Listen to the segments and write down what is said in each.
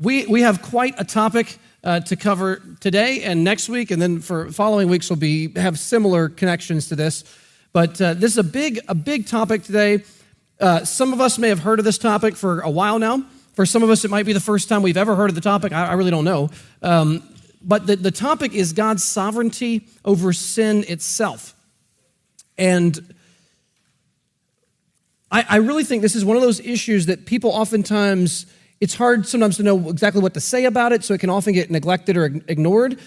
We, we have quite a topic uh, to cover today and next week, and then for following weeks we'll be have similar connections to this. But uh, this is a big a big topic today. Uh, some of us may have heard of this topic for a while now. For some of us, it might be the first time we've ever heard of the topic. I, I really don't know. Um, but the, the topic is God's sovereignty over sin itself. And I, I really think this is one of those issues that people oftentimes it's hard sometimes to know exactly what to say about it, so it can often get neglected or ignored.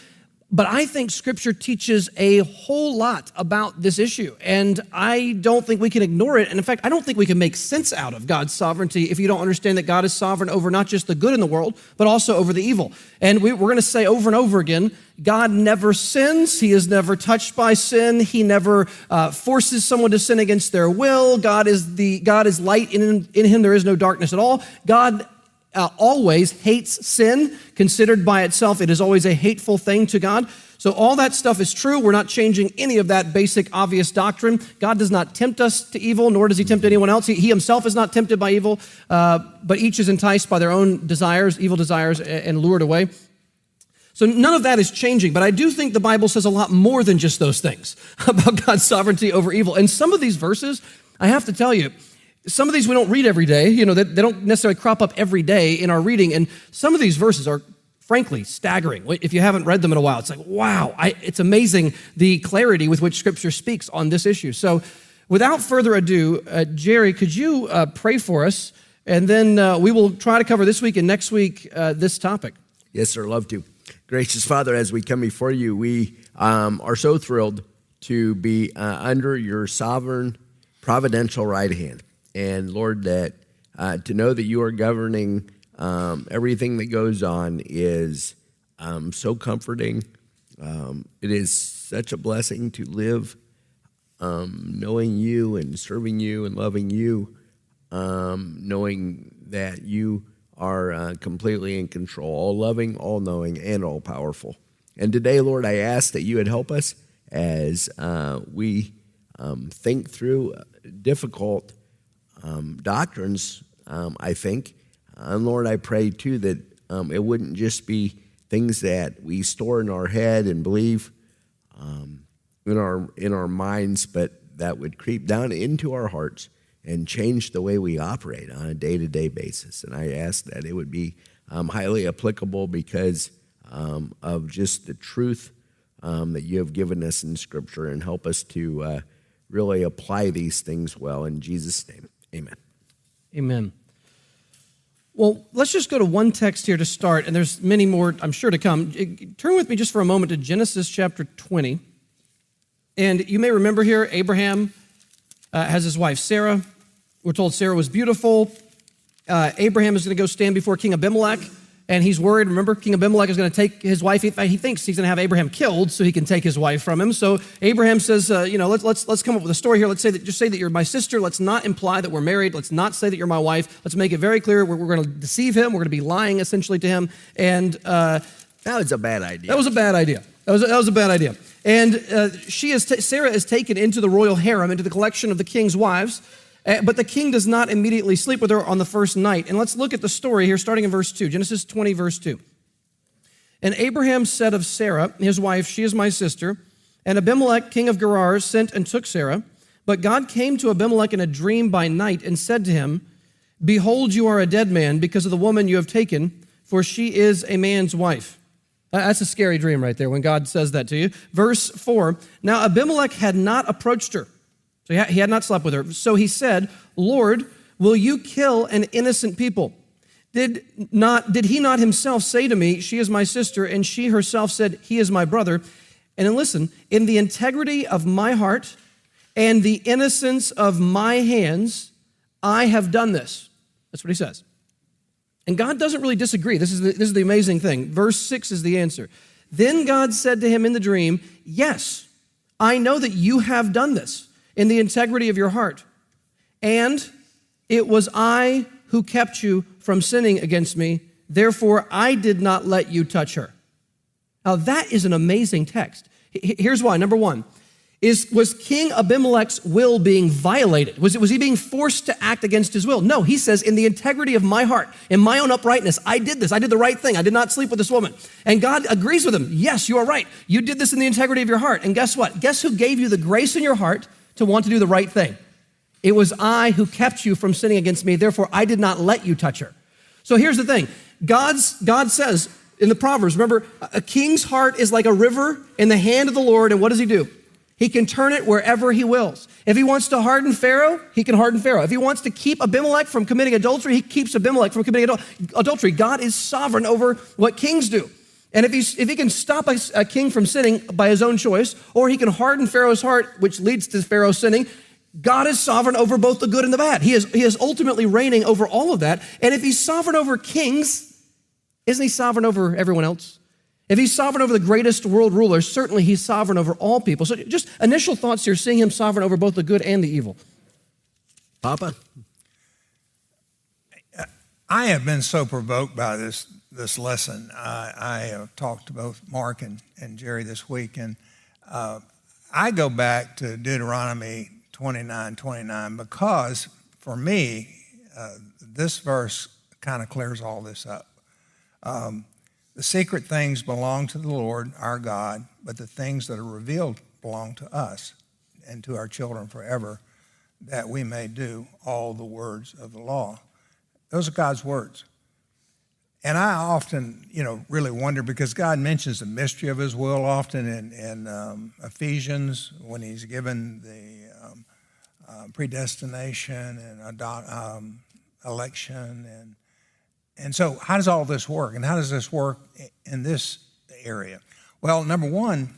But I think scripture teaches a whole lot about this issue, and I don't think we can ignore it. And in fact, I don't think we can make sense out of God's sovereignty if you don't understand that God is sovereign over not just the good in the world, but also over the evil. And we, are going to say over and over again God never sins. He is never touched by sin. He never uh, forces someone to sin against their will. God is, the, God is light. In, in him, there is no darkness at all. God uh, always hates sin. Considered by itself, it is always a hateful thing to God. So, all that stuff is true. We're not changing any of that basic, obvious doctrine. God does not tempt us to evil, nor does he tempt anyone else. He, he himself is not tempted by evil, uh, but each is enticed by their own desires, evil desires, and lured away. So, none of that is changing, but I do think the Bible says a lot more than just those things about God's sovereignty over evil. And some of these verses, I have to tell you, some of these we don't read every day, you know, they, they don't necessarily crop up every day in our reading. And some of these verses are frankly staggering. If you haven't read them in a while, it's like, wow, I, it's amazing the clarity with which Scripture speaks on this issue. So, without further ado, uh, Jerry, could you uh, pray for us? And then uh, we will try to cover this week and next week uh, this topic. Yes, sir, love to. Gracious Father, as we come before you, we um, are so thrilled to be uh, under your sovereign, providential right hand and Lord, that uh, to know that you are governing um, everything that goes on is um, so comforting. Um, it is such a blessing to live um, knowing you and serving you and loving you, um, knowing that you are uh, completely in control, all loving, all knowing, and all powerful. And today, Lord, I ask that you would help us as uh, we um, think through difficult um, doctrines, um, I think. And Lord, I pray too that um, it wouldn't just be things that we store in our head and believe um, in, our, in our minds, but that would creep down into our hearts and change the way we operate on a day to day basis. And I ask that it would be um, highly applicable because um, of just the truth that you have given us in Scripture and help us to uh, really apply these things well. In Jesus' name. Amen. Amen. Well, let's just go to one text here to start, and there's many more, I'm sure, to come. Turn with me just for a moment to Genesis chapter 20. And you may remember here, Abraham uh, has his wife Sarah. We're told Sarah was beautiful. Uh, Abraham is going to go stand before King Abimelech and he's worried. Remember, King Abimelech is going to take his wife. He, thinks he's going to have Abraham killed so he can take his wife from him. So Abraham says, uh, you know, let's, let's, let's come up with a story here. Let's say that, just say that you're my sister. Let's not imply that we're married. Let's not say that you're my wife. Let's make it very clear. We're, we're going to deceive him. We're going to be lying essentially to him. And uh, that was a bad idea. That was a bad idea. That was a, that was a bad idea. And uh, she is t- Sarah is taken into the royal harem, into the collection of the king's wives. Uh, but the king does not immediately sleep with her on the first night. And let's look at the story here, starting in verse 2, Genesis 20, verse 2. And Abraham said of Sarah, his wife, She is my sister. And Abimelech, king of Gerar, sent and took Sarah. But God came to Abimelech in a dream by night and said to him, Behold, you are a dead man because of the woman you have taken, for she is a man's wife. That's a scary dream right there when God says that to you. Verse 4 Now Abimelech had not approached her, so he had not slept with her. So he said, Lord, will you kill an innocent people? Did, not, did he not himself say to me, She is my sister, and she herself said, He is my brother? And then listen, in the integrity of my heart and the innocence of my hands, I have done this. That's what he says. And God doesn't really disagree. This is the, this is the amazing thing. Verse 6 is the answer. Then God said to him in the dream, Yes, I know that you have done this in the integrity of your heart. And it was I who kept you from sinning against me. Therefore, I did not let you touch her. Now, that is an amazing text. Here's why. Number one, Is, was King Abimelech's will being violated? Was, was he being forced to act against his will? No, he says, in the integrity of my heart, in my own uprightness, I did this. I did the right thing. I did not sleep with this woman. And God agrees with him. Yes, you are right. You did this in the integrity of your heart. And guess what? Guess who gave you the grace in your heart to want to do the right thing? It was I who kept you from sinning against me. Therefore, I did not let you touch her. So here's the thing God's, God says in the Proverbs, remember, a king's heart is like a river in the hand of the Lord. And what does he do? He can turn it wherever he wills. If he wants to harden Pharaoh, he can harden Pharaoh. If he wants to keep Abimelech from committing adultery, he keeps Abimelech from committing adultery. God is sovereign over what kings do. And if, he's, if he can stop a, a king from sinning by his own choice, or he can harden Pharaoh's heart, which leads to Pharaoh sinning, God is sovereign over both the good and the bad. He is, he is ultimately reigning over all of that. And if he's sovereign over kings, isn't he sovereign over everyone else? If he's sovereign over the greatest world ruler, certainly he's sovereign over all people. So, just initial thoughts here, seeing him sovereign over both the good and the evil. Papa? I have been so provoked by this, this lesson. I, I talked to both Mark and, and Jerry this week, and uh, I go back to Deuteronomy 29 29 because for me, uh, this verse kind of clears all this up. Um, the secret things belong to the Lord our God, but the things that are revealed belong to us and to our children forever, that we may do all the words of the law. Those are God's words. And I often, you know, really wonder because God mentions the mystery of His will often in, in um, Ephesians when He's given the um, uh, predestination and um, election and and so, how does all this work? And how does this work in this area? Well, number one,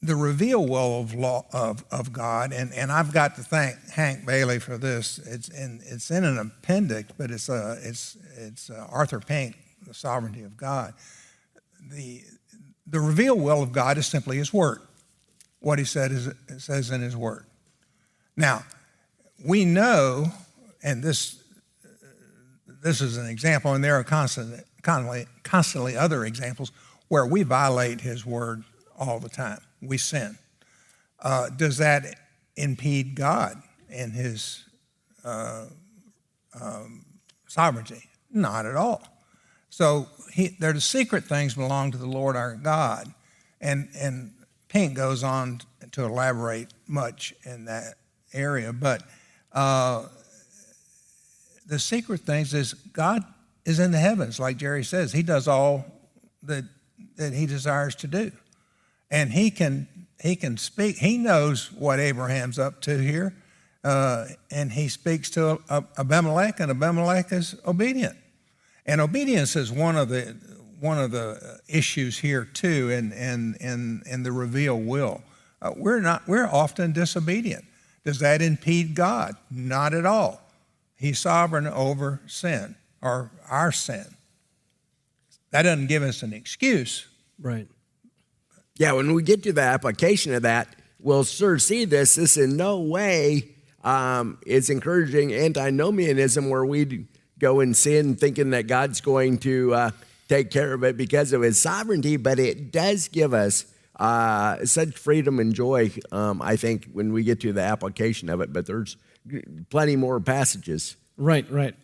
the reveal will of law of, of God, and, and I've got to thank Hank Bailey for this. It's in it's in an appendix, but it's uh, it's it's uh, Arthur Pink, the sovereignty of God. The the reveal will of God is simply His word. What He said is says in His word. Now, we know and this, this is an example, and there are constantly, constantly other examples where we violate his word all the time. We sin. Uh, does that impede God in his uh, um, sovereignty? Not at all. So he, they're the secret things belong to the Lord our God. And, and Pink goes on to elaborate much in that area. But uh, the secret things is God is in the heavens, like Jerry says. He does all that that he desires to do. And he can he can speak. He knows what Abraham's up to here. Uh, and he speaks to Abimelech, and Abimelech is obedient. And obedience is one of the one of the issues here too, in in in, in the reveal will. Uh, we're not we're often disobedient. Does that impede God? Not at all. He's sovereign over sin or our sin. That doesn't give us an excuse. Right. Yeah, when we get to the application of that, we'll of see this. This in no way um, is encouraging antinomianism where we go and sin thinking that God's going to uh, take care of it because of his sovereignty, but it does give us uh, such freedom and joy, um, I think, when we get to the application of it. But there's plenty more passages. Right, right.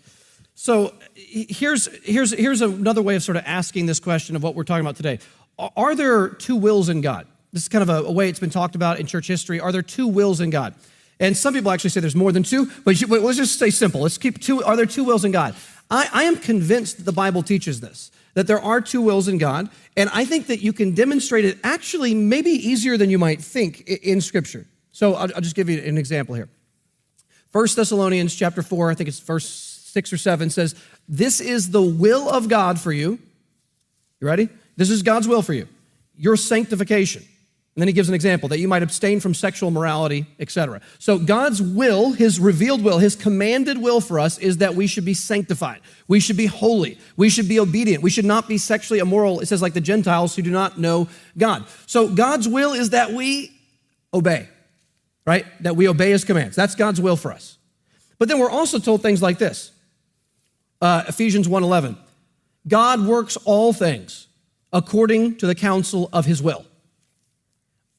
So here's, here's, here's another way of sort of asking this question of what we're talking about today. Are there two wills in God? This is kind of a, a way it's been talked about in church history. Are there two wills in God? And some people actually say there's more than two, but, you, let's just stay simple. Let's keep two. Are there two wills in God? I, I am convinced that the Bible teaches this, that there are two wills in God. And I think that you can demonstrate it actually maybe easier than you might think in Scripture. So I'll, I'll just give you an example here. 1 Thessalonians chapter 4, I think it's verse 6 or 7 says, This is the will of God for you. You ready? This is God's will for you. Your sanctification. And then he gives an example that you might abstain from sexual morality, etc. So God's will, his revealed will, his commanded will for us is that we should be sanctified. We should be holy. We should be obedient. We should not be sexually immoral. It says like the Gentiles who do not know God. So God's will is that we obey right? That we obey his commands. That's God's will for us. But then we're also told things like this. Uh, Ephesians 1:11. God works all things according to the counsel of his will.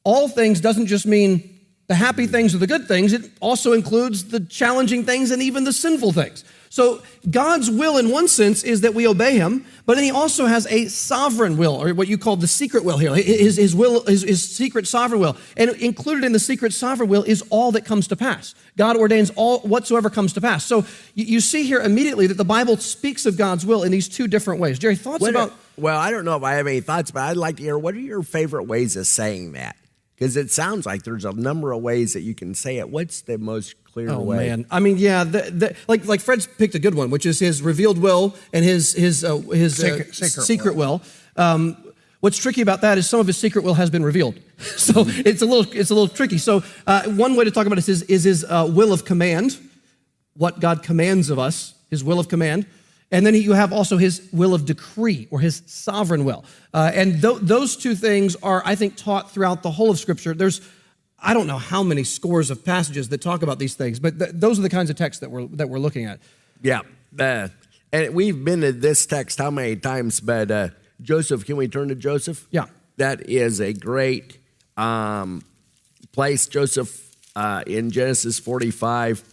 all things doesn't just mean the happy things or the good things, it also includes the challenging things and even the sinful things. So God's will, in one sense, is that we obey Him, but then He also has a sovereign will, or what you call the secret will here. His, his will, his, his secret sovereign will, and included in the secret sovereign will is all that comes to pass. God ordains all whatsoever comes to pass. So you, you see here immediately that the Bible speaks of God's will in these two different ways. Jerry, thoughts What about? are- well, I don't know if I have any thoughts, but I'd like to hear what are your favorite ways of saying that? Because it sounds like there's a number of ways that you can say it. What's the most clear Oh way? man, I mean, yeah, the, the, like like Fred's picked a good one, which is his revealed will and his his uh, his uh, Secret- secret secret will. Um, what's tricky about that is some of his secret will has been revealed, so it's a little it's a little tricky. So uh, one way to talk about it is is his uh, will of command, what God commands of us, his will of command. And then you have also his will of decree or his sovereign will. Uh, and th- those two things are, I think, taught throughout the whole of Scripture. There's, I don't know how many scores of passages that talk about these things, but th- those are the kinds of texts that we're, that we're looking at. Yeah. Uh, and we've been to this text how many times? But uh, Joseph, can we turn to Joseph? Yeah. That is a great um, place. Joseph uh, in Genesis 45,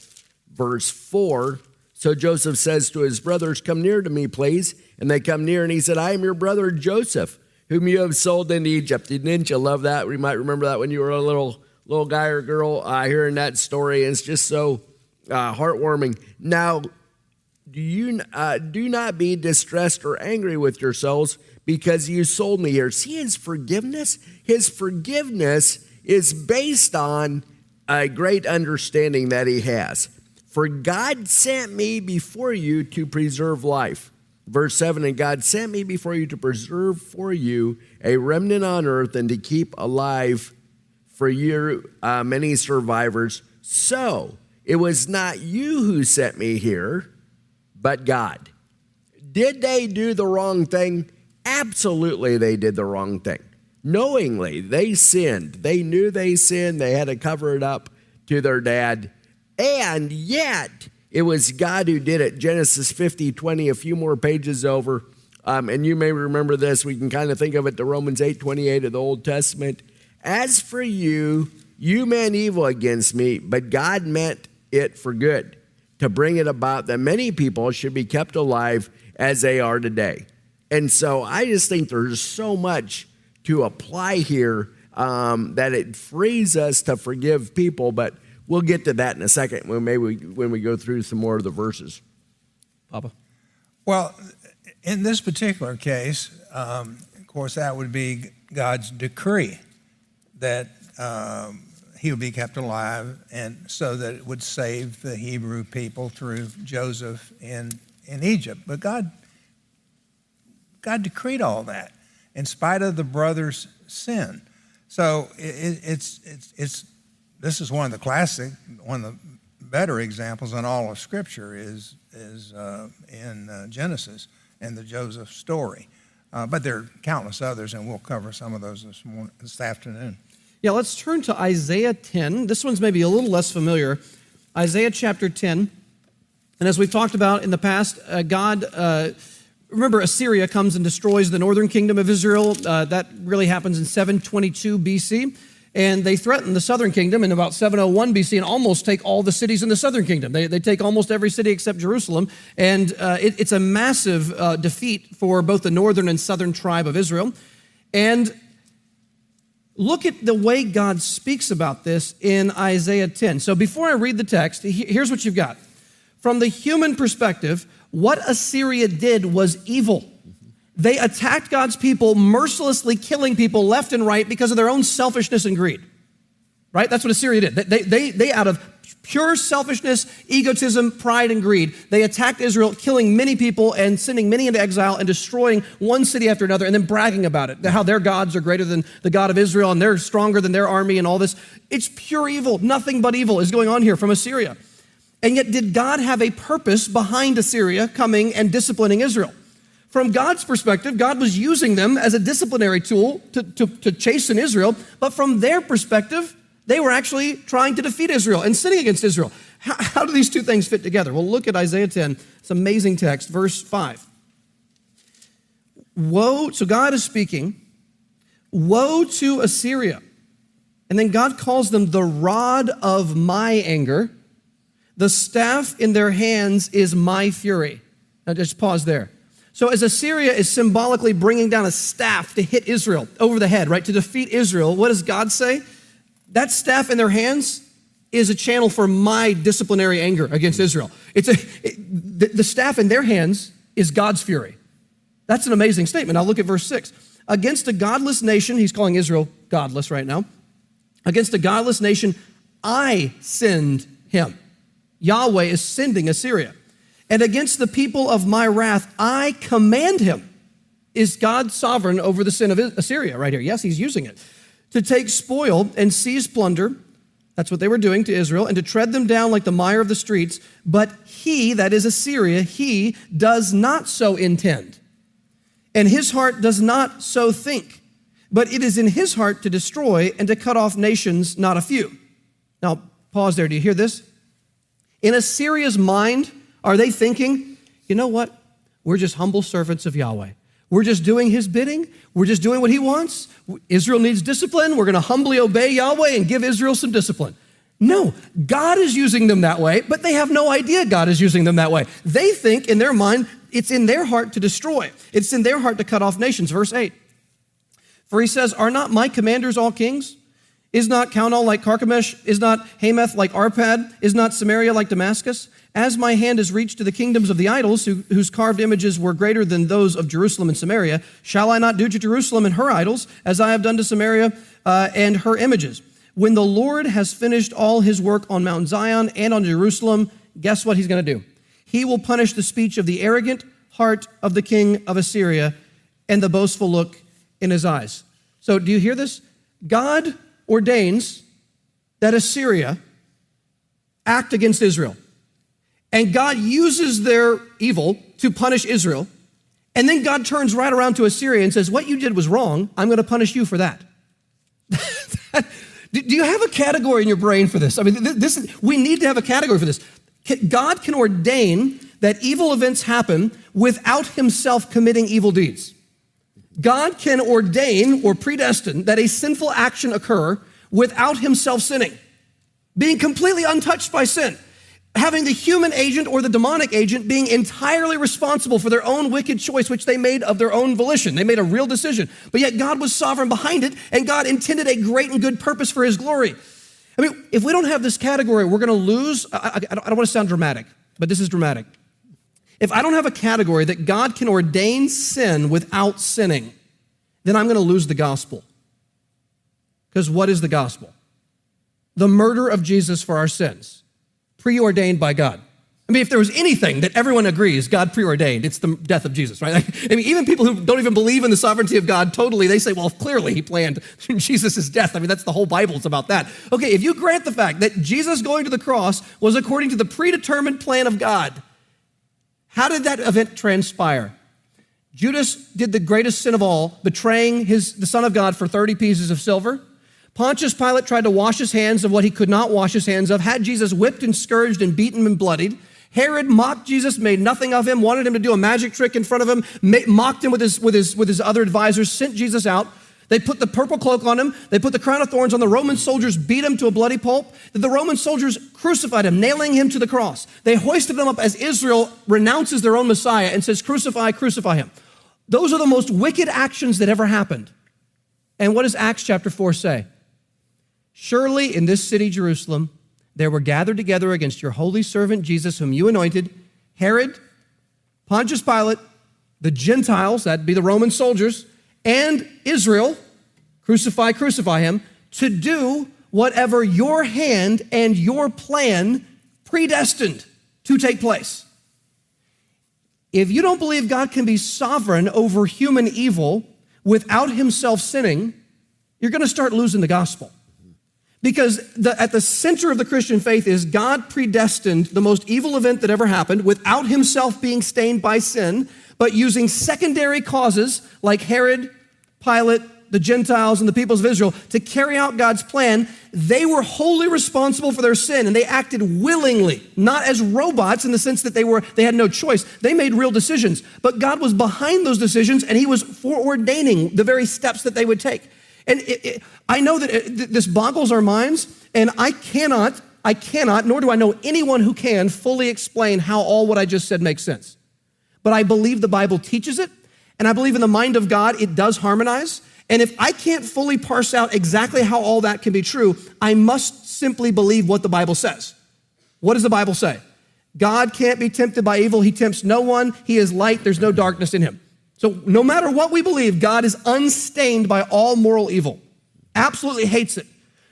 verse 4. So Joseph says to his brothers, Come near to me, please. And they come near, and he said, I am your brother Joseph, whom you have sold into Egypt. Didn't you love that? We might remember that when you were a little little guy or girl uh, hearing that story. And it's just so uh, heartwarming. Now, do you uh, do not be distressed or angry with yourselves because you sold me here. See his forgiveness. His forgiveness is based on a great understanding that he has. For God sent me before you to preserve life. Verse 7 And God sent me before you to preserve for you a remnant on earth and to keep alive for you uh, many survivors. So it was not you who sent me here, but God. Did they do the wrong thing? Absolutely, they did the wrong thing. Knowingly, they sinned. They knew they sinned. They had to cover it up to their dad. And yet, it was God who did it. Genesis 50, 20, a few more pages over. Um, and you may remember this. We can kind of think of it to Romans 8, 28 of the Old Testament. As for you, you meant evil against me, but God meant it for good, to bring it about that many people should be kept alive as they are today. And so I just think there's so much to apply here um, that it frees us to forgive people, but we'll get to that in a second when maybe when we go through some more of the verses. Papa. Well, in this particular case, um, of course, that would be God's decree that um, he would be kept alive, and so that it would save the Hebrew people through Joseph in in Egypt. But God, God decreed all that in spite of the brothers' sin. So it, it's it's it's this is one of the classic, one of the better examples in all of Scripture is is uh, in uh, Genesis and the Joseph story. Uh, but there are countless others, and we'll cover some of those this, morning, this afternoon. Yeah, let's turn to Isaiah 10. This one's maybe a little less familiar. Isaiah chapter 10. And as we've talked about in the past, uh, God, uh, remember, Assyria comes and destroys the northern kingdom of Israel. Uh, that really happens in 722 BC. And they threaten the southern kingdom in about 701 BC and almost take all the cities in the southern kingdom. They, they take almost every city except Jerusalem. And uh, it, it's a massive uh, defeat for both the northern and southern tribe of Israel. And look at the way God speaks about this in Isaiah 10. So before I read the text, here's what you've got. From the human perspective, what Assyria did was evil. They attacked God's people, mercilessly killing people left and right because of their own selfishness and greed. Right? That's what Assyria did. They, they, they out of pure selfishness, egotism, pride, and greed, they attacked Israel, killing many people and sending many into exile and destroying one city after another and then bragging about it, how their gods are greater than the God of Israel and they're stronger than their army and all this. It's pure evil. Nothing but evil is going on here from Assyria. And yet, did God have a purpose behind Assyria coming and disciplining Israel? From God's perspective, God was using them as a disciplinary tool to, to, to, chasten Israel, but from their perspective, they were actually trying to defeat Israel and sinning against Israel. How, how do these two things fit together? Well, look at Isaiah 10. It's an amazing text, verse 5. Woe, so God is speaking, woe to Assyria, And then God calls them the rod of my anger. The staff in their hands is my fury. Now just pause there. So, as Assyria is symbolically bringing down a staff to hit Israel over the head, right, to defeat Israel, what does God say? That staff in their hands is a channel for my disciplinary anger against Israel. It's a, it, the, the staff in their hands is God's fury. That's an amazing statement. Now, look at verse 6. Against a godless nation, he's calling Israel godless right now. Against a godless nation, I send him. Yahweh is sending Assyria. And against the people of my wrath, I command him. Is God sovereign over the sin of Assyria right here? Yes, he's using it. To take spoil and seize plunder. That's what they were doing to Israel, and to tread them down like the mire of the streets. But he, that is Assyria, he does not so intend. And his heart does not so think. But it is in his heart to destroy and to cut off nations, not a few. Now, pause there. Do you hear this? In Assyria's mind, are they thinking, you know what? We're just humble servants of Yahweh. We're just doing his bidding. We're just doing what he wants. Israel needs discipline. We're going to humbly obey Yahweh and give Israel some discipline. No, God is using them that way, but they have no idea God is using them that way. They think in their mind it's in their heart to destroy, it's in their heart to cut off nations. Verse 8. For he says, Are not my commanders all kings? Is not Calno like Carchemish? Is not Hamath like Arpad? Is not Samaria like Damascus? As my hand has reached to the kingdoms of the idols, who, whose carved images were greater than those of Jerusalem and Samaria, shall I not do to Jerusalem and her idols, as I have done to Samaria uh, and her images? When the Lord has finished all his work on Mount Zion and on Jerusalem, guess what he's going to do? He will punish the speech of the arrogant heart of the king of Assyria and the boastful look in his eyes. So, do you hear this? God ordains that Assyria act against Israel. And God uses their evil to punish Israel. And then God turns right around to Assyria and says, What you did was wrong. I'm going to punish you for that. Do you have a category in your brain for this? I mean, this, we need to have a category for this. God can ordain that evil events happen without himself committing evil deeds. God can ordain or predestine that a sinful action occur without himself sinning, being completely untouched by sin, having the human agent or the demonic agent being entirely responsible for their own wicked choice, which they made of their own volition. They made a real decision, but yet God was sovereign behind it, and God intended a great and good purpose for his glory. I mean, if we don't have this category, we're going to lose. I, I, I don't want to sound dramatic, but this is dramatic. If I don't have a category that God can ordain sin without sinning, then I'm going to lose the gospel. Because what is the gospel? The murder of Jesus for our sins, preordained by God. I mean, if there was anything that everyone agrees God preordained, it's the death of Jesus, right? I mean, even people who don't even believe in the sovereignty of God totally, they say, well, clearly he planned Jesus' death. I mean, that's the whole Bible, it's about that. Okay, if you grant the fact that Jesus going to the cross was according to the predetermined plan of God, how did that event transpire? Judas did the greatest sin of all, betraying his, the Son of God for 30 pieces of silver. Pontius Pilate tried to wash his hands of what he could not wash his hands of, had Jesus whipped and scourged and beaten and bloodied. Herod mocked Jesus, made nothing of him, wanted him to do a magic trick in front of him, mocked him with his, with his, with his other advisors, sent Jesus out. They put the purple cloak on him. They put the crown of thorns on the Roman soldiers, beat him to a bloody pulp. The Roman soldiers crucified him, nailing him to the cross. They hoisted him up as Israel renounces their own Messiah and says, Crucify, crucify him. Those are the most wicked actions that ever happened. And what does Acts chapter 4 say? Surely in this city, Jerusalem, there were gathered together against your holy servant Jesus, whom you anointed, Herod, Pontius Pilate, the Gentiles, that'd be the Roman soldiers, and Israel, crucify, crucify him, to do whatever your hand and your plan predestined to take place. If you don't believe God can be sovereign over human evil without himself sinning, you're going to start losing the gospel. Because the, at the center of the Christian faith is God predestined the most evil event that ever happened without himself being stained by sin but using secondary causes like Herod, Pilate, the Gentiles, and the peoples of Israel to carry out God's plan, they were wholly responsible for their sin and they acted willingly, not as robots in the sense that they were they had no choice. They made real decisions, but God was behind those decisions and he was foreordaining the very steps that they would take. And it, it, I know that it, th- this boggles our minds, and I cannot, I cannot, nor do I know anyone who can fully explain how all what I just said makes sense. But I believe the Bible teaches it, and I believe in the mind of God it does harmonize. And if I can't fully parse out exactly how all that can be true, I must simply believe what the Bible says. What does the Bible say? God can't be tempted by evil. He tempts no one. He is light. There's no darkness in him. So, no matter what we believe, God is unstained by all moral evil, absolutely hates it.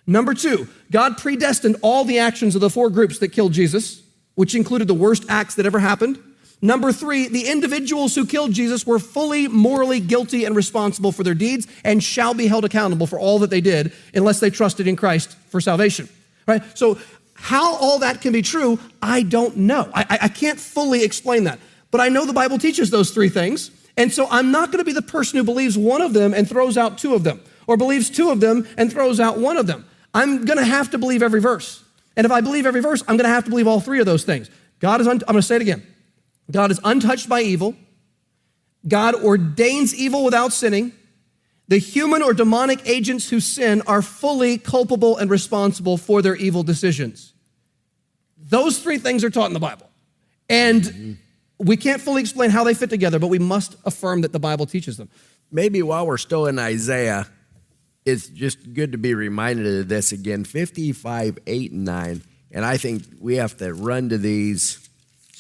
Number two, God predestined all the actions of the four groups that killed Jesus, which included the worst acts that ever happened. Number three, the individuals who killed Jesus were fully morally guilty and responsible for their deeds and shall be held accountable for all that they did unless they trusted in Christ for salvation. Right? So, how all that can be true, I don't know. I, I can't fully explain that. But I know the Bible teaches those three things. And so I'm not going to be the person who believes one of them and throws out two of them, or believes two of them and throws out one of them. I'm going to have to believe every verse. And if I believe every verse, I'm going to have to believe all three of those things. God is, un- I'm going to say it again. God is untouched by evil. God ordains evil without sinning. The human or demonic agents who sin are fully culpable and responsible for their evil decisions. Those three things are taught in the Bible. And we can't fully explain how they fit together, but we must affirm that the Bible teaches them. Maybe while we're still in Isaiah, it's just good to be reminded of this again 55, 8, and 9. And I think we have to run to these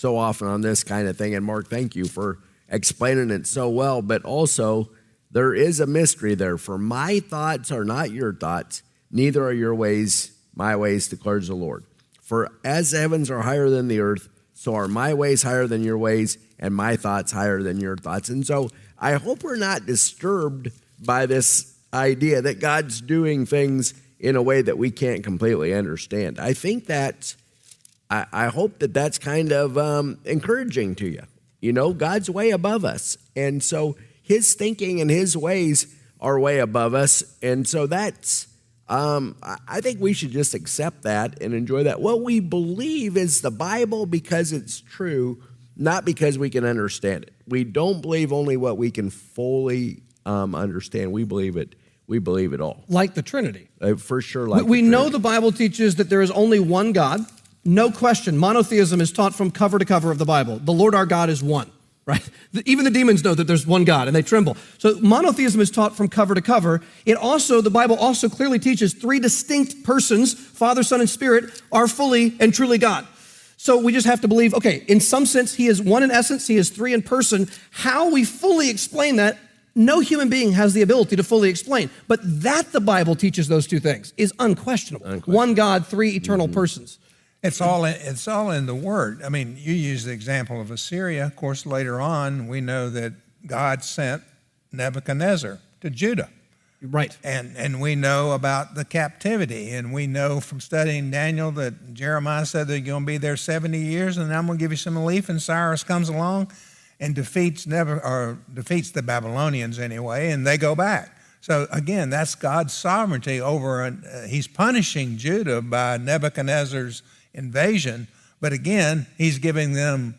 so often on this kind of thing. And Mark, thank you for explaining it so well. But also, there is a mystery there. For my thoughts are not your thoughts, neither are your ways my ways, declares the Lord. For as the heavens are higher than the earth, so are my ways higher than your ways, and my thoughts higher than your thoughts. And so I hope we're not disturbed by this idea that God's doing things in a way that we can't completely understand. I think that, I, I hope that that's kind of um, encouraging to you. You know, God's way above us. And so his thinking and his ways are way above us. And so that's um, I think we should just accept that and enjoy that. What we believe is the Bible because it's true, not because we can understand it. We don't believe only what we can fully um, understand. We believe it. We believe it all. Like the Trinity. Uh, for sure. Like we, we know the Bible teaches that there is only one God. No question. Monotheism is taught from cover to cover of the Bible. The Lord our God is one right? Even the demons know that there's one God and they tremble. So monotheism is taught from cover to cover. It also, the Bible also clearly teaches three distinct persons, Father, Son, and Spirit, are fully and truly God. So we just have to believe, okay, in some sense, he is one in essence, he is three in person. How we fully explain that, no human being has the ability to fully explain. But that the Bible teaches those two things is unquestionable. unquestionable. One God, three eternal mm-hmm. persons. It's all in, it's all in the Word. I mean, you use the example of Assyria. Of course, later on, we know that God sent Nebuchadnezzar to Judah. Right. And, and we know about the captivity. And we know from studying Daniel that Jeremiah said they're going to be there 70 years, and I'm going to give you some relief. And Cyrus comes along and defeats, Never, or defeats the Babylonians anyway, and they go back. So again, that's God's sovereignty over, uh, he's punishing Judah by Nebuchadnezzar's invasion. But again, he's giving them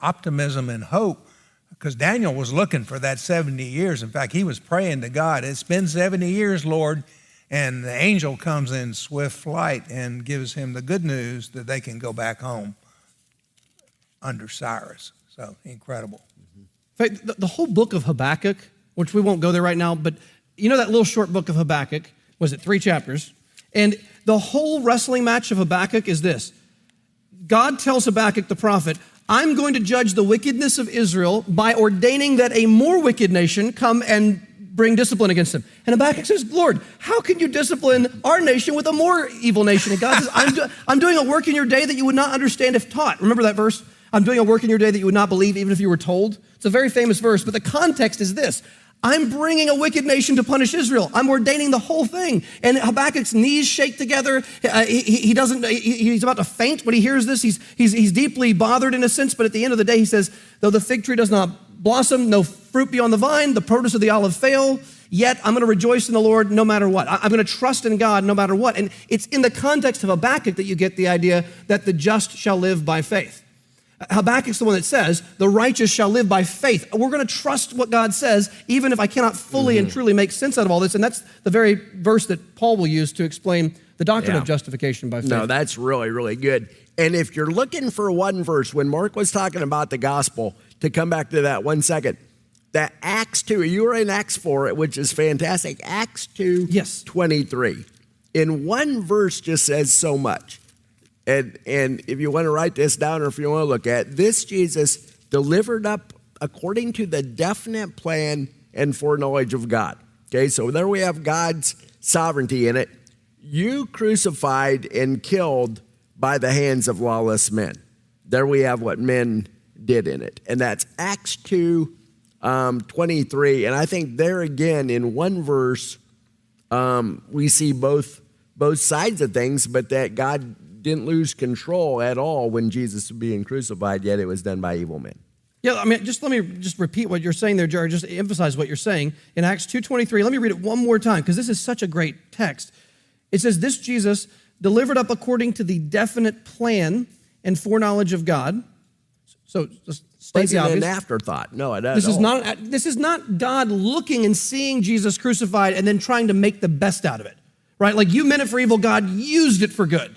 optimism and hope because Daniel was looking for that 70 years. In fact, he was praying to God, It's been 70 years, Lord. And the angel comes in swift flight and gives him the good news that they can go back home under Cyrus. So incredible. In fact, the, whole book of Habakkuk, which we won't go there right now, but you know that little short book of Habakkuk? Was it three chapters? And the whole wrestling match of Habakkuk is this God tells Habakkuk the prophet, I'm going to judge the wickedness of Israel by ordaining that a more wicked nation come and bring discipline against them. And Habakkuk says, Lord, how can you discipline our nation with a more evil nation? And God says, I'm, do- I'm doing a work in your day that you would not understand if taught. Remember that verse? I'm doing a work in your day that you would not believe even if you were told. It's a very famous verse, but the context is this I'm bringing a wicked nation to punish Israel. I'm ordaining the whole thing. And Habakkuk's knees shake together. Uh, he, he, doesn't, he, he's about to faint when he hears this. He's, he's, he's deeply bothered in a sense, but at the end of the day, he says, Though the fig tree does not blossom, no fruit be on the vine, the produce of the olive fail, yet I'm going to rejoice in the Lord no matter what. I'm going to trust in God no matter what. And it's in the context of Habakkuk that you get the idea that the just shall live by faith. Habakkuk's the one that says, the righteous shall live by faith. We're going to trust what God says, even if I cannot fully mm-hmm. and truly make sense out of all this. And that's the very verse that Paul will use to explain the doctrine yeah. of justification by faith. No, that's really, really good. And if you're looking for one verse, when Mark was talking about the gospel, to come back to that one second, that Acts 2, you were in Acts 4, which is fantastic. Acts 2, yes. 23. In one verse just says so much. And, and if you want to write this down or if you want to look at this Jesus delivered up according to the definite plan and foreknowledge of God. Okay, so there we have God's sovereignty in it. You crucified and killed by the hands of lawless men. There we have what men did in it. And that's Acts 2 um, 23. And I think there again, in one verse, um, we see both, both sides of things, but that God didn't lose control at all when Jesus was being crucified, yet it was done by evil men. Yeah, I mean, just let me just repeat what you're saying there, Jared. Just emphasize what you're saying in Acts 2:23. Let me read it one more time because this is such a great text. It says, "This Jesus delivered up according to the definite plan and foreknowledge of God." So just the obvious. an afterthought. No, this is not. This is not God looking and seeing Jesus crucified and then trying to make the best out of it, right? Like you meant it for evil, God used it for good,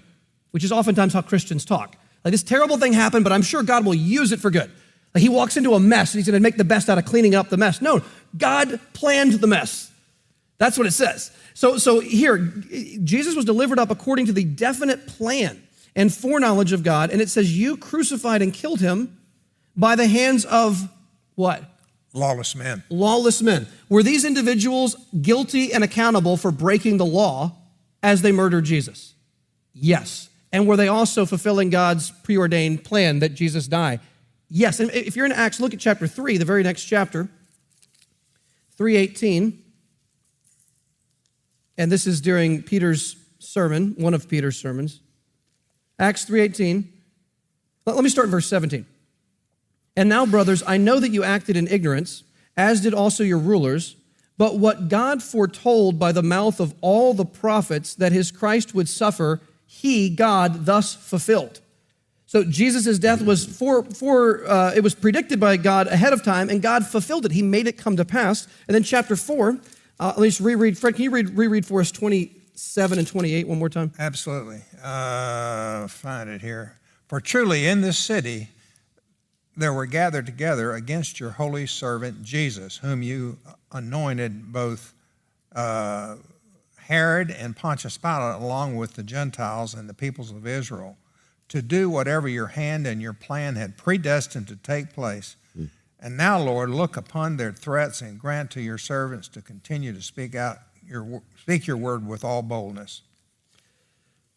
which is oftentimes how Christians talk. Like this terrible thing happened, but I'm sure God will use it for good. Like he walks into a mess and he's going to make the best out of cleaning up the mess. No, God planned the mess. That's what it says. So, so here, Jesus was delivered up according to the definite plan and foreknowledge of God, and it says, You crucified and killed him by the hands of what? Lawless men. Lawless men. Were these individuals guilty and accountable for breaking the law as they murdered Jesus? Yes. And were they also fulfilling God's preordained plan that Jesus die? Yes. And if you're in Acts, look at chapter 3, the very next chapter. 318. And this is during Peter's sermon, one of Peter's sermons. Acts 3:18. Let me start in verse 17. And now, brothers, I know that you acted in ignorance, as did also your rulers. But what God foretold by the mouth of all the prophets that his Christ would suffer, he, God, thus fulfilled. So Jesus' death was for, for uh, it was predicted by God ahead of time, and God fulfilled it. He made it come to pass. And then chapter four, uh, at least reread. Fred, can you read, reread for us 27 and 28 one more time? Absolutely. Uh, find it here. For truly in this city there were gathered together against your holy servant Jesus, whom you anointed both uh, Herod and Pontius Pilate, along with the Gentiles and the peoples of Israel, to do whatever your hand and your plan had predestined to take place. Mm. And now, Lord, look upon their threats and grant to your servants to continue to speak out your speak your word with all boldness.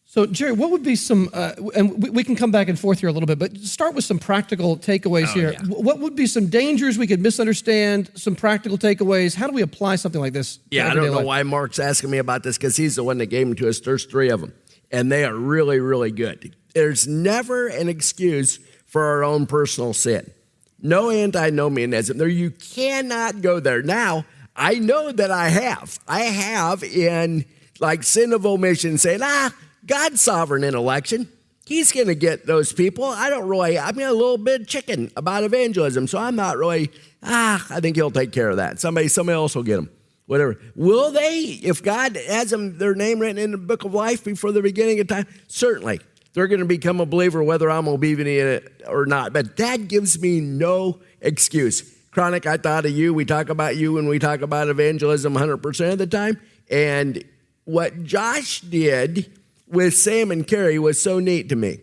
So, Jerry, what would be some, uh, and we, we, can come back and forth here a little bit, but start with some practical takeaways oh, here. Yeah. What would be some dangers we could misunderstand, some practical takeaways? How do we apply something like this? Yeah, I don't know life? why Mark's asking me about this because he's the one that gave them to us. There's three of them, and they are really, really good. There's never an excuse for our own personal sin. No antinomianism. There, you cannot go there. Now, I know that I have. I have in like sin of omission saying, ah, God's sovereign in election. He's going to get those people. I don't really, I'm a little bit chicken about evangelism, so I'm not really, ah, I think he'll take care of that. Somebody, somebody else will get them. Whatever. Will they, if God has them, their name written in the book of life before the beginning of time? Certainly. They're going to become a believer whether I'm obedient or not. But that gives me no excuse. Chronic, I thought of you. We talk about you when we talk about evangelism 100% of the time. And what Josh did with Sam and Carrie was so neat to me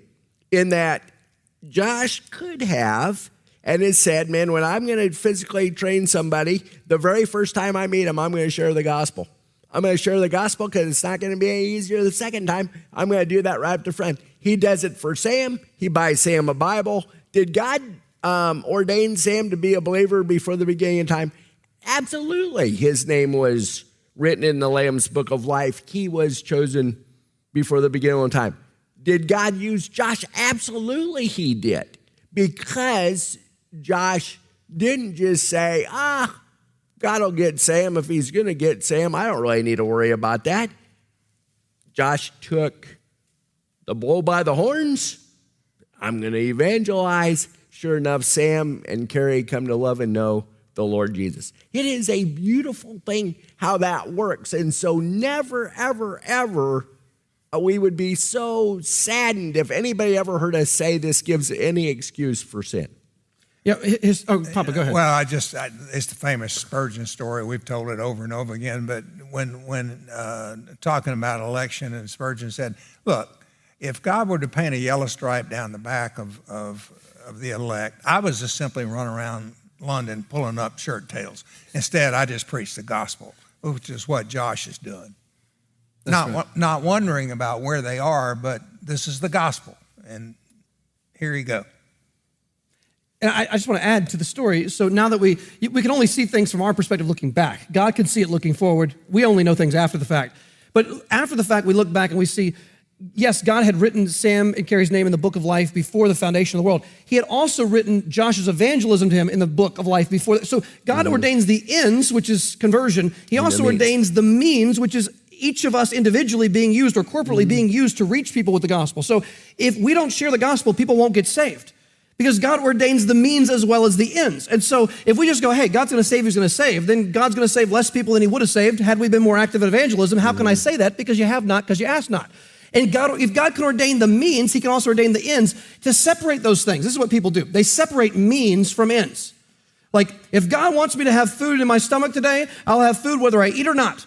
in that Josh could have and has said, man, when I'm going to physically train somebody, the very first time I meet them, I'm going to share the gospel. I'm going to share the gospel because it's not going to be any easier the second time. I'm going to do that right up to front. He does it for Sam. He buys Sam a Bible. Did God um, ordain Sam to be a believer before the beginning of time? Absolutely. His name was written in the Lamb's book of life. He was chosen before the beginning of time. Did God use Josh? Absolutely, he did. Because Josh didn't just say, ah, God will get Sam if he's going to get Sam. I don't really need to worry about that. Josh took the bull by the horns. I'm going to evangelize. Sure enough, Sam and Carrie come to love and know the Lord Jesus. It is a beautiful thing how that works. And so, never, ever, ever, we would be so saddened if anybody ever heard us say this gives any excuse for sin. Yeah, his, oh, Papa, go ahead. Well, I just, I, it's the famous Spurgeon story. We've told it over and over again. But when, when uh, talking about election, and Spurgeon said, look, if God were to paint a yellow stripe down the back of, of, of the elect, I was just simply run around London pulling up shirt tails. Instead, I just preached the gospel, which is what Josh is doing. Not, not wondering about where they are, but this is the gospel. And here you go. And I, I, just want to add to the story. So now that we we can only see things from our perspective looking back, God can see it looking forward. We only know things after the fact. But after the fact, we look back and we see, yes, God had written Sam and Carrie's name in the book of life before the foundation of the world. He had also written Josh's evangelism to him in the book of life before. So God mm-hmm. ordains the ends, which is conversion. He also ordains the means, which is each of us individually being used or corporately mm-hmm. being used to reach people with the gospel. So if we don't share the gospel, people won't get saved because God ordains the means as well as the ends. And so if we just go, hey, God's going to save, he's going to save, then God's going to save less people than he would have saved had we been more active in evangelism. How can I say that? Because you have not, because you asked not. And God, if God can ordain the means, he can also ordain the ends to separate those things. This is what people do. They separate means from ends. Like, if God wants me to have food in my stomach today, I'll have food whether I eat or not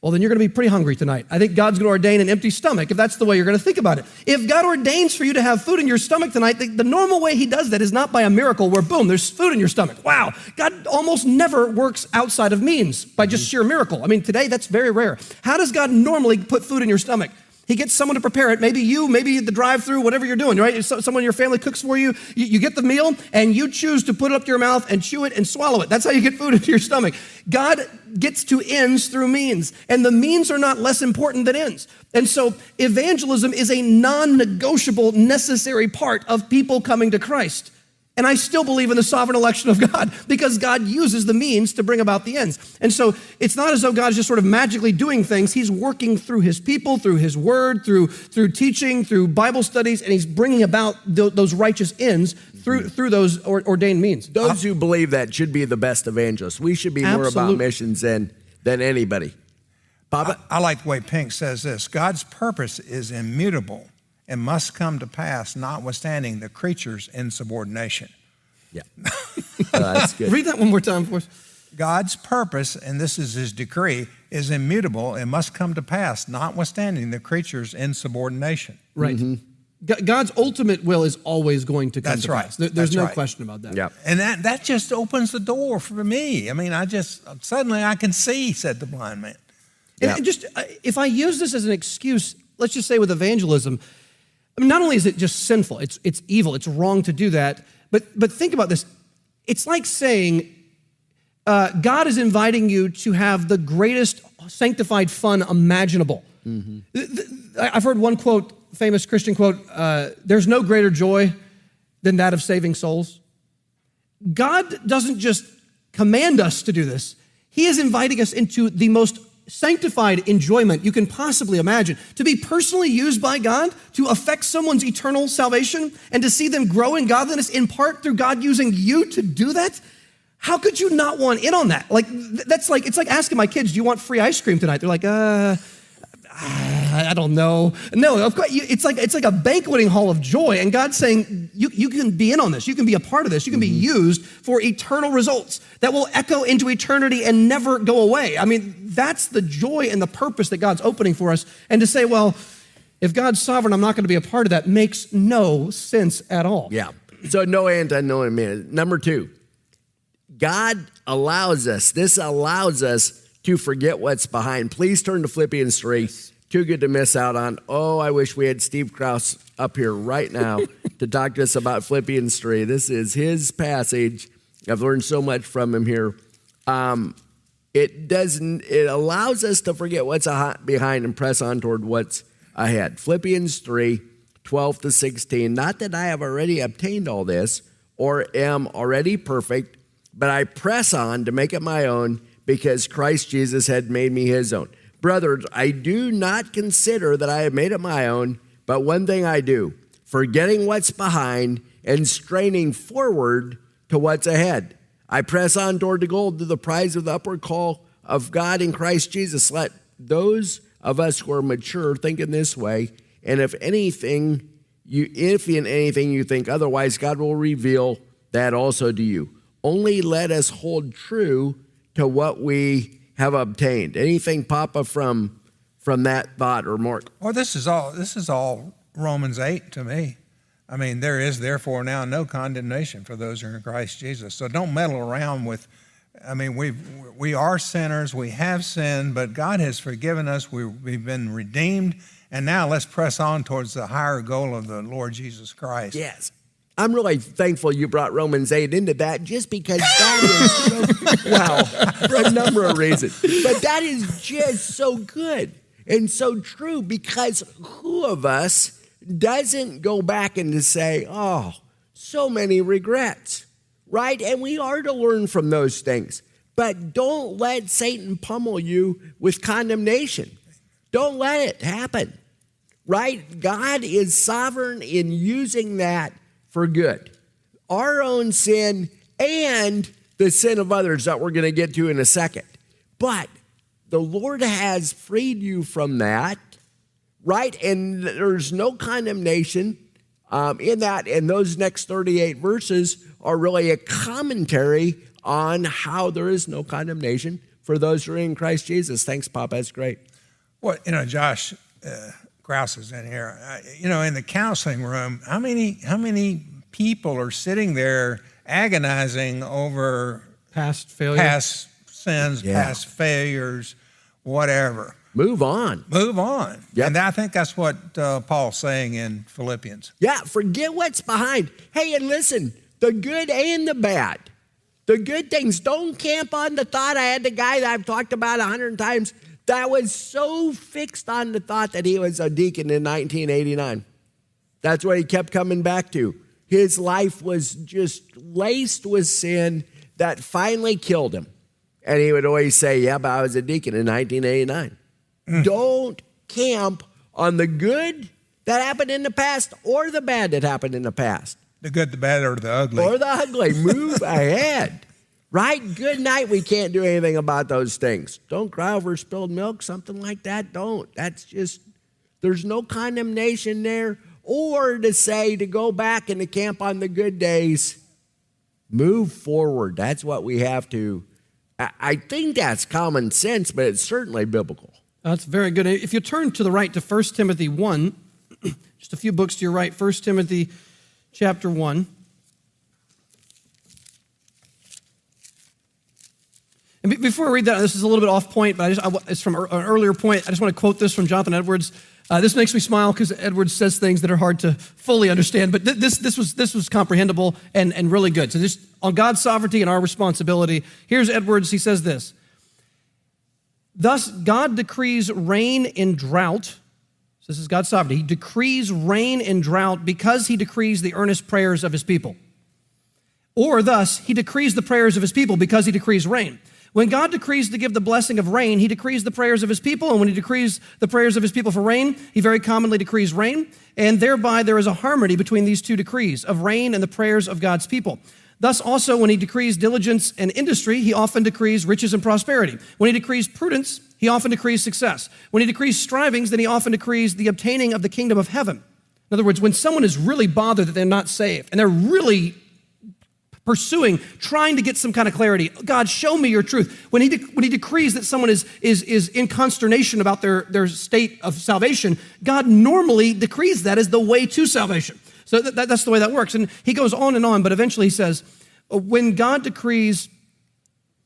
well, then you're going to be pretty hungry tonight. I think God's going to ordain an empty stomach if that's the way you're going to think about it. If God ordains for you to have food in your stomach tonight, the, the, normal way He does that is not by a miracle where, boom, there's food in your stomach. Wow. God almost never works outside of means by just mm-hmm. sheer miracle. I mean, today that's very rare. How does God normally put food in your stomach? He gets someone to prepare it. Maybe you, maybe the drive through, whatever you're doing, right? Someone in your family cooks for you. you. Get the meal and you choose to put it up to your mouth and chew it and swallow it. That's how you get food into your stomach. God gets to ends through means, and the means are not less important than ends. And so evangelism is a non negotiable, necessary part of people coming to Christ. And I still believe in the sovereign election of God because God uses the means to bring about the ends. And so it's not as though God is just sort of magically doing things. He's working through his people, through his word, through, through teaching, through Bible studies, and he's bringing about th- those righteous ends through, mm-hmm. through those or, ordained means. Those who believe that should be the best evangelists. We should be more about missions than, than anybody. Papa? I, I like the way Pink says this God's purpose is immutable and must come to pass, notwithstanding the creature's insubordination. Yeah. uh, that's good. Read that one more time for us. God's purpose, and this is his decree, is immutable and must come to pass, notwithstanding the creature's insubordination. Right. Mm-hmm. God's ultimate will is always going to come That's to right. pass. there's That's no right. question about that. Yeah. And that, that just opens the door for me. I mean, I just, suddenly I can see, said the blind man. And just, uh, if I use this as an excuse, let's just say with evangelism, I mean, not only is it just sinful, it's, it's evil, it's wrong to do that, but, but think about this. It's like saying, uh, God is inviting you to have the greatest sanctified fun imaginable. Mm-hmm. I've heard one quote, famous Christian quote uh, there's no greater joy than that of saving souls. God doesn't just command us to do this, He is inviting us into the most sanctified enjoyment you can possibly imagine. To be personally used by God to affect someone's eternal salvation and to see them grow in godliness in part through God using you to do that. How could you not want in on that? Like, that's like, it's like asking my kids, do you want free ice cream tonight? They're like, uh, I don't know. No, of course, it's like it's like a banqueting hall of joy, and God's saying you, you can be in on this. You can be a part of this. You can mm-hmm. be used for eternal results that will echo into eternity and never go away. I mean, that's the joy and the purpose that God's opening for us. And to say, well, if God's sovereign, I'm not going to be a part of that makes no sense at all. Yeah. So no anti, no man. Number two, God allows us. This allows us to forget what's behind. Please turn to Philippians 3. Too good to miss out on. Oh, I wish we had Steve Kraus up here right now to talk to us about Philippians 3. This is his passage. I've learned so much from him here. Um, it doesn't, it allows us to forget what's behind and press on toward what's ahead. Philippians 3 12 to 16. Not that I have already obtained all this or am already perfect, but I press on to make it my own because Christ Jesus had made me his own. Brothers, I do not consider that I have made it my own, but one thing I do, forgetting what's behind and straining forward to what's ahead. I press on toward the goal to the prize of the upward call of God in Christ Jesus. Let those of us who are mature think in this way, and if anything, you, if in anything you think otherwise, God will reveal that also to you. Only let us hold true to what we have obtained. Anything, Papa, from from that thought or Mark? Well, this is all this is all Romans eight to me. I mean, there is therefore now no condemnation for those who are in Christ Jesus. So don't meddle around with. I mean, we we are sinners. We have sinned, but God has forgiven us. We, we've been redeemed, and now let's press on towards the higher goal of the Lord Jesus Christ. Yes. I'm really thankful you brought Romans 8 into that just because that is so, wow, for a number of reasons. But that is just so good and so true because who of us doesn't go back and to say, oh, so many regrets, right? And we are to learn from those things. But don't let Satan pummel you with condemnation. Don't let it happen, right? God is sovereign in using that for good. Our own sin and the sin of others that we're going to get to in a second. But the Lord has freed you from that, right? And there's no condemnation um, in that. And those next 38 verses are really a commentary on how there is no condemnation for those who are in Christ Jesus. Thanks, Papa. That's great. Well, you know, Josh, uh, Grouse is in here. Uh, you know, in the counseling room, how many how many people are sitting there agonizing over past failure, past sins, yeah. past failures, whatever? Move on. Move on. Yep. And I think that's what uh, Paul's saying in Philippians. Yeah, forget what's behind. Hey, and listen, the good and the bad. The good things. Don't camp on the thought. I had the guy that I've talked about a hundred times that was so fixed on the thought that he was a deacon in 1989. That's what he kept coming back to. His life was just laced with sin that finally killed him. And he would always say, Yeah, but I was a deacon in 1989. Mm. Don't camp on the good that happened in the past or the bad that happened in the past. The good, the bad, or the ugly. Or the ugly. Move ahead. Right? Good night. We can't do anything about those things. Don't cry over spilled milk, something like that. Don't. That's just, there's no condemnation there. Or to say, to go back and to camp on the good days, move forward. That's what we have to. I think that's common sense, but it's certainly biblical. That's very good. If you turn to the right to 1 Timothy 1, just a few books to your right, 1 Timothy chapter 1. And before I read that, this is a little bit off point, but just, I, it's from an earlier point. I just want to quote this from Jonathan Edwards. Uh, this makes me smile because Edwards says things that are hard to fully understand, but th- this, this, was, this was comprehensible and, and really good. So, just on God's sovereignty and our responsibility, here's Edwards. He says this Thus, God decrees rain in drought. So this is God's sovereignty. He decrees rain in drought because he decrees the earnest prayers of his people. Or, thus, he decrees the prayers of his people because he decrees rain. When God decrees to give the blessing of rain, he decrees the prayers of his people. And when he decrees the prayers of his people for rain, he very commonly decrees rain. And thereby there is a harmony between these two decrees of rain and the prayers of God's people. Thus, also, when he decrees diligence and industry, he often decrees riches and prosperity. When he decrees prudence, he often decrees success. When he decrees strivings, then he often decrees the obtaining of the kingdom of heaven. In other words, when someone is really bothered that they're not saved and they're really pursuing, trying to get some kind of clarity. God, show me your truth. When he, de- when he decrees that someone is, is, is in consternation about their, their state of salvation, God normally decrees that as the way to salvation. So that, that's the way that works. And he goes on and on, but eventually he says, when God decrees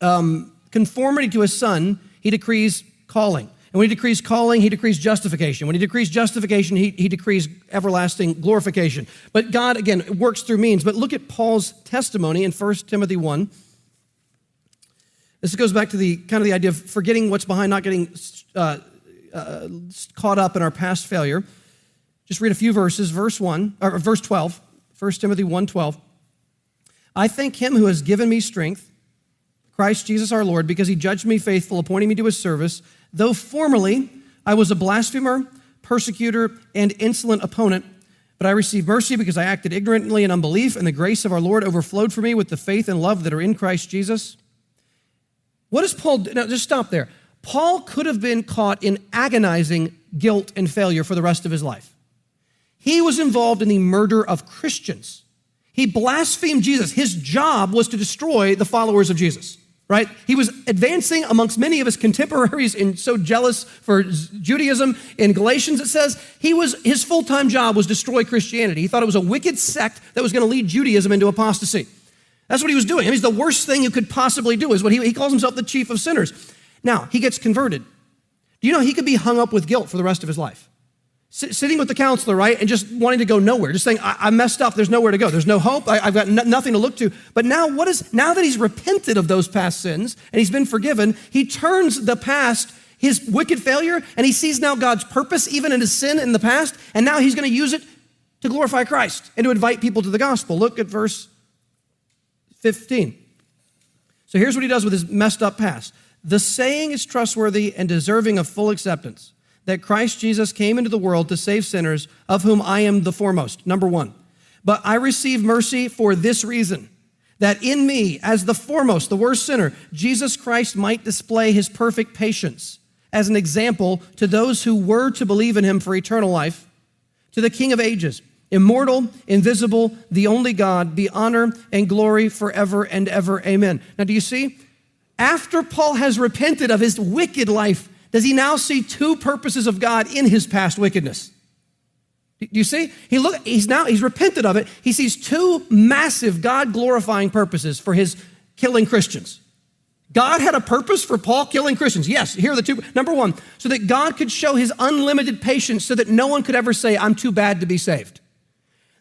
um, conformity to his son, he decrees calling. And when he decrees calling, he decrees justification. When he decrees justification, he, he decrees everlasting glorification. But God, again, works through means. But look at Paul's testimony in 1 Timothy 1. This goes back to the kind of the idea of forgetting what's behind, not getting uh, uh, caught up in our past failure. Just read a few verses. Verse 1, or verse 12, 1 Timothy 1 12. I thank him who has given me strength, Christ Jesus our Lord, because he judged me faithful, appointing me to his service Though formerly I was a blasphemer, persecutor, and insolent opponent, But I received mercy because I acted ignorantly in unbelief, and the grace of our Lord overflowed for me with the faith and love that are in Christ Jesus. What does Paul do? Now, just stop there. Paul could have been caught in agonizing guilt and failure for the rest of his life. He was involved in the murder of Christians. He blasphemed Jesus. His job was to destroy the followers of Jesus, right? He was advancing amongst many of his contemporaries and so jealous for Judaism. In Galatians, it says he was his full-time job was destroy Christianity. He thought it was a wicked sect that was going to lead Judaism into apostasy. That's what he was doing. I mean, the worst thing you could possibly do is what he, he calls himself the chief of sinners. Now, he gets converted. Do you know he could be hung up with guilt for the rest of his life? Sitting with the counselor, right, and just wanting to go nowhere, just saying, I, I messed up, there's nowhere to go, there's no hope, I, have got nothing to look to. But now, what is, now that he's repented of those past sins and he's been forgiven, he turns the past, his wicked failure, and he sees now God's purpose, even in his sin in the past, and now he's going to use it to glorify Christ and to invite people to the gospel. Look at verse 15. So here's what he does with his messed up past. The saying is trustworthy and deserving of full acceptance that Christ Jesus came into the world to save sinners, of whom I am the foremost. Number one. But I receive mercy for this reason that in me, as the foremost, the worst sinner, Jesus Christ might display his perfect patience as an example to those who were to believe in him for eternal life, to the King of ages immortal, invisible, the only God, be honor and glory forever and ever. Amen. Now, do you see? After Paul has repented of his wicked life, does he now see two purposes of God in his past wickedness? Do you see? He look, he's now he's repented of it. He sees two massive God glorifying purposes for his killing Christians. God had a purpose for Paul killing Christians. Yes, here are the two. Number one, so that God could show his unlimited patience so that no one could ever say, I'm too bad to be saved.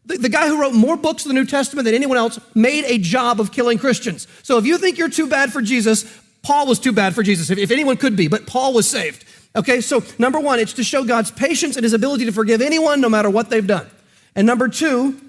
The, the, guy who wrote more books of the New Testament than anyone else made a job of killing Christians. So if you think you're too bad for Jesus, Paul was too bad for Jesus, if, anyone could be, but Paul was saved. Okay, so number one, it's to show God's patience and his ability to forgive anyone no matter what they've done. And number two,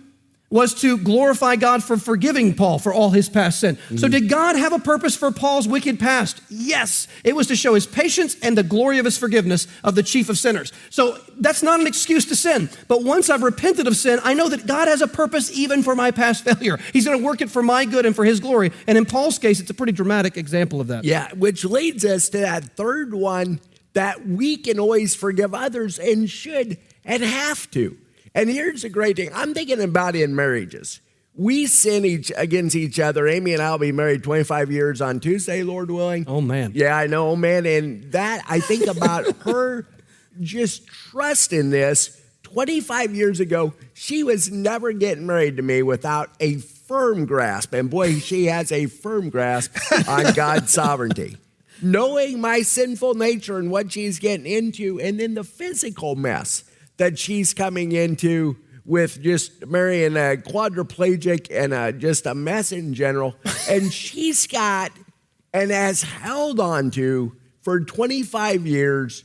was to glorify God for forgiving Paul for all his past sin. Mm-hmm. So, did God have a purpose for Paul's wicked past? Yes. It was to show his patience and the glory of his forgiveness of the chief of sinners. So, that's not an excuse to sin. But once I've repented of sin, I know that God has a purpose even for my past failure. He's going to work it for my good and for his glory. And in Paul's case, it's a pretty dramatic example of that. Yeah, which leads us to that third one that we can always forgive others and should and have to. And here's the great thing I'm thinking about in marriages. We sin each against each other. Amy and I will be married 25 years on Tuesday, Lord willing. Oh man. Yeah, I know, man. And that I think about her just trusting this. 25 years ago, she was never getting married to me without a firm grasp. And boy, she has a firm grasp on God's sovereignty. Knowing my sinful nature and what she's getting into, and then the physical mess that she's coming into with just marrying a quadriplegic and a, just a mess in general. and she's got and has held on to for 25 years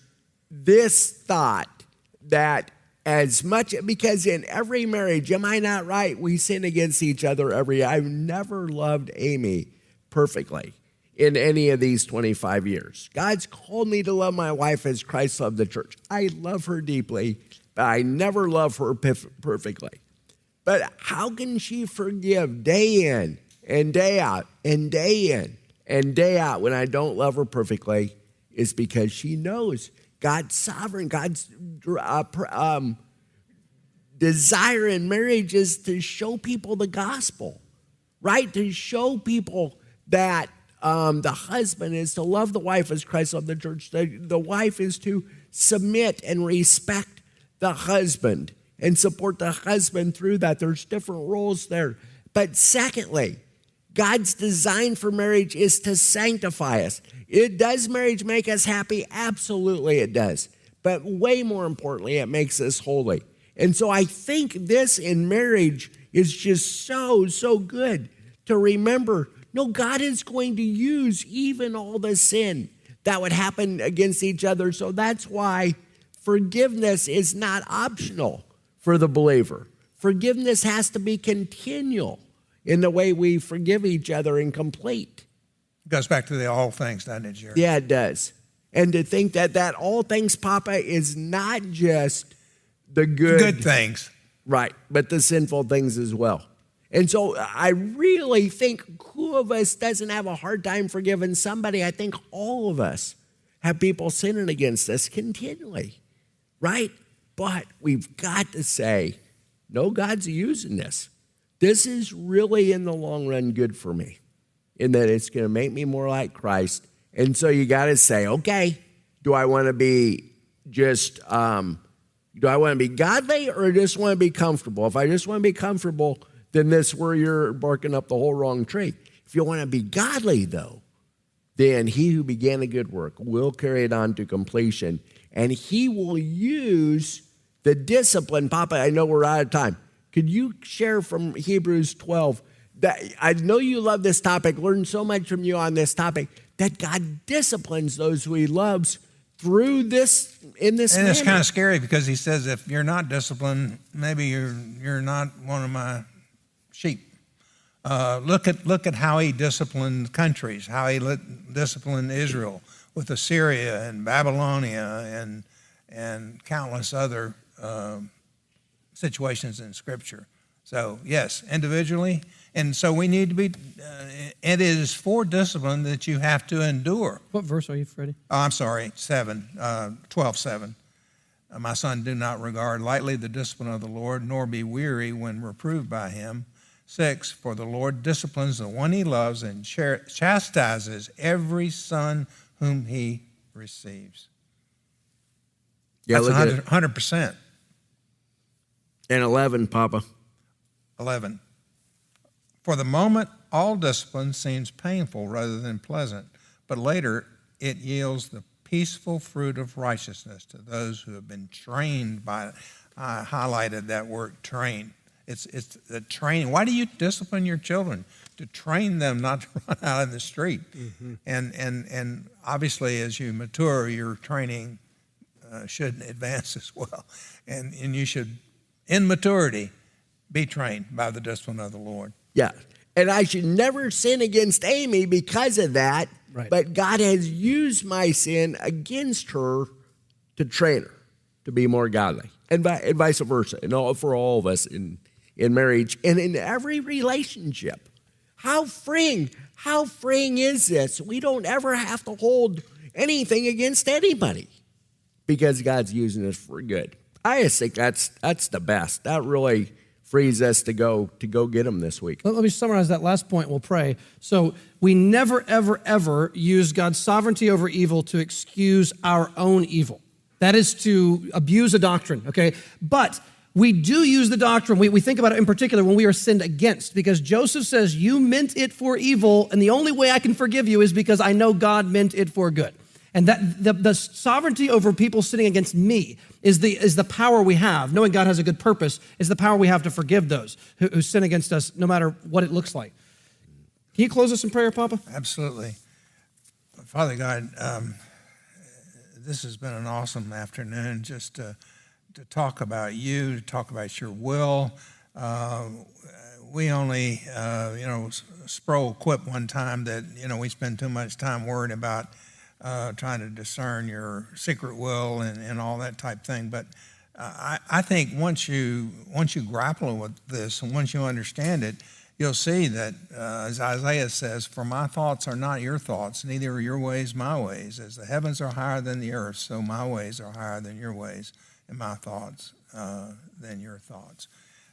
this thought that as much because in every marriage, am I not right? We sin against each other every. I've never loved Amy perfectly in any of these 25 years. God's called me to love my wife as Christ loved the church. I love her deeply. I never love her perfectly. But how can she forgive day in and day out and day in and day out when I don't love her perfectly? Is because she knows God's sovereign, God's uh, um, desire in marriage is to show people the gospel, right? To show people that um, the husband is to love the wife as Christ loved the church. The, the wife is to submit and respect the husband and support the husband through that. There's different roles there. But secondly, God's design for marriage is to sanctify us. It does marriage make us happy? Absolutely, it does. But way more importantly, it makes us holy. And so I think this in marriage is just so, so good to remember no, God is going to use even all the sin that would happen against each other. So that's why forgiveness is not optional for the believer. Forgiveness has to be continual in the way we forgive each other and complete. It goes back to the all things, doesn't it, Jerry? Yeah, it does. And to think that that all things, Papa, is not just the good good things. right, but the sinful things as well. And so I really think who of us doesn't have a hard time forgiving somebody? I think all of us have people sinning against us continually, right? But we've got to say, no, God's using this. This is really in the long run good for me, in that it's going to make me more like Christ. And so you got to say, okay, do I want to be just, um, do I want to be godly or just want to be comfortable? If I just want to be comfortable, then this where you're barking up the whole wrong tree. If you want to be godly, though, then he who began a good work will carry it on to completion, and he will use the discipline. Papa, I know we're out of time. Could you share from Hebrews 12 that I know you love this topic, learned so much from you on this topic, that God disciplines those who he loves through this in this and manner. it's kind of scary because he says if you're not disciplined maybe you're you're not one of my sheep uh, look at look at how he disciplined countries how he disciplined israel with assyria and babylonia and and countless other um, situations in scripture so yes individually and so we need to be uh, it is for discipline that you have to endure What verse are you, Freddie? Oh, I'm sorry, 7, uh, 12, 7. Uh, My son, do not regard lightly the discipline of the Lord, nor be weary when reproved by him. 6, for the Lord disciplines the one he loves and chastises every son whom he receives. yeah, That's look 100, 100%. And 11, Papa. 11. For the moment, all discipline seems painful rather than pleasant, but later it yields the peaceful fruit of righteousness to those who have been trained by it. I highlighted that word train. It's, it's the training. Why do you discipline your children? To train them not to run out in the street. And, and, and obviously, as you mature, your training uh, should advance as well. And, and you should, in maturity, be trained by the discipline of the Lord. Yeah. And I should never sin against Amy because of that. Right. But God has used my sin against her to train her to be more godly, and vice versa, and all for all of us in in marriage and in every relationship. How freeing! How freeing is this? We don't ever have to hold anything against anybody because God's using us for good. I just think that's that's the best. That really frees us to go to go get them this week. Let, me summarize that last point. We'll pray. So we never, ever, ever use God's sovereignty over evil to excuse our own evil. That is to abuse a doctrine, okay? But we do use the doctrine. We, we think about it in particular when we are sinned against, because Joseph says, You meant it for evil, and the only way I can forgive you is because I know God meant it for good. And that the, the sovereignty over people sinning against me is the, is the power we have. Knowing God has a good purpose is the power we have to forgive those who, who sin against us, no matter what it looks like. Can you close us in prayer, Papa? Absolutely. Father God, um, this has been an awesome afternoon just to, to talk about you, to talk about your will. Uh, we only, uh, you know, Sproul quip one time that, you know, we spend too much time worrying about uh, trying to discern your secret will and, and all that type thing. But I, I think once you once you grapple with this and once you understand it, you'll see that, uh, as Isaiah says, For my thoughts are not your thoughts, neither are your ways my ways. As the heavens are higher than the earth, so my ways are higher than your ways, and my thoughts uh, than your thoughts.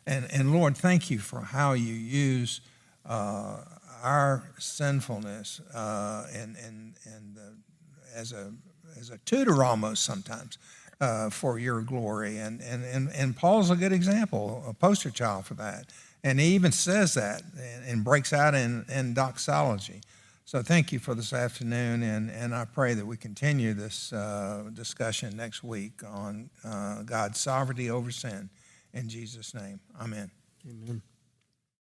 And, and Lord, thank you for how you use uh, our sinfulness uh, and, and, and uh, as, a, as a tutor almost sometimes. Uh, for your glory. And, and, and, and Paul's a good example, a poster child for that. And he even says that and, and breaks out in, in doxology. So thank you for this afternoon, and, and I pray that we continue this uh, discussion next week on uh, God's sovereignty over sin. In Jesus' name, amen. Amen.